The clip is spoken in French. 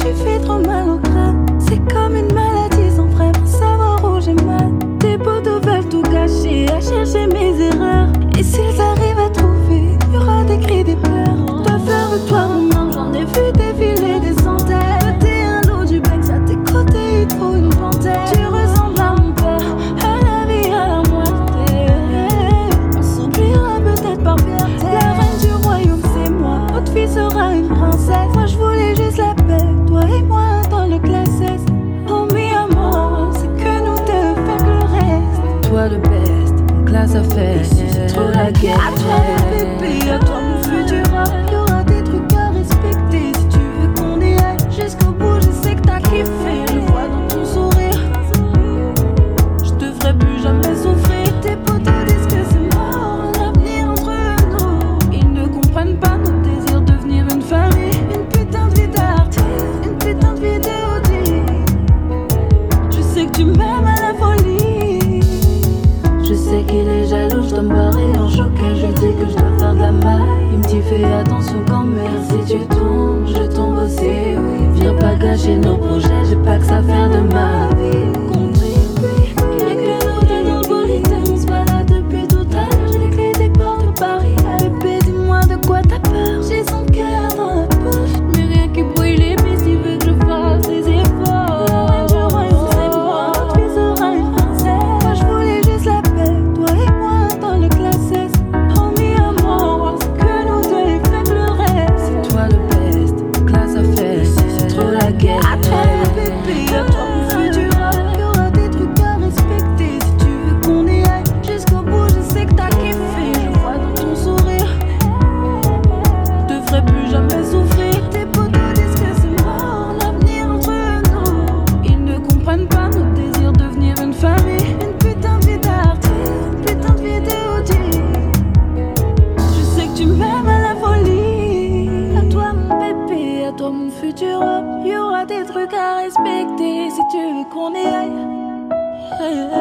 tu fais trop mal au crâne. C'est comme une maladie sans vrai pour savoir où j'ai mal. Tes potes veulent tout cacher, à chercher mes erreurs. Et s'ils arrivent à trouver, y aura des cris, des pleurs. Dois faire toi même j'en ai vu défiler des centaines. T'es un loup du bec, à tes côtés, il trouve une panthère. Tu ressembles à mon père, à la vie, à la moitié. On s'oubliera peut-être par fierté. La reine du royaume, c'est moi, votre fille sera une princesse. ça fait. Trop la guerre. Fais attention quand même si tu tombes, je tombe aussi. Oui. Viens pas gâcher nos trucs à respecter si tu veux qu'on y aille.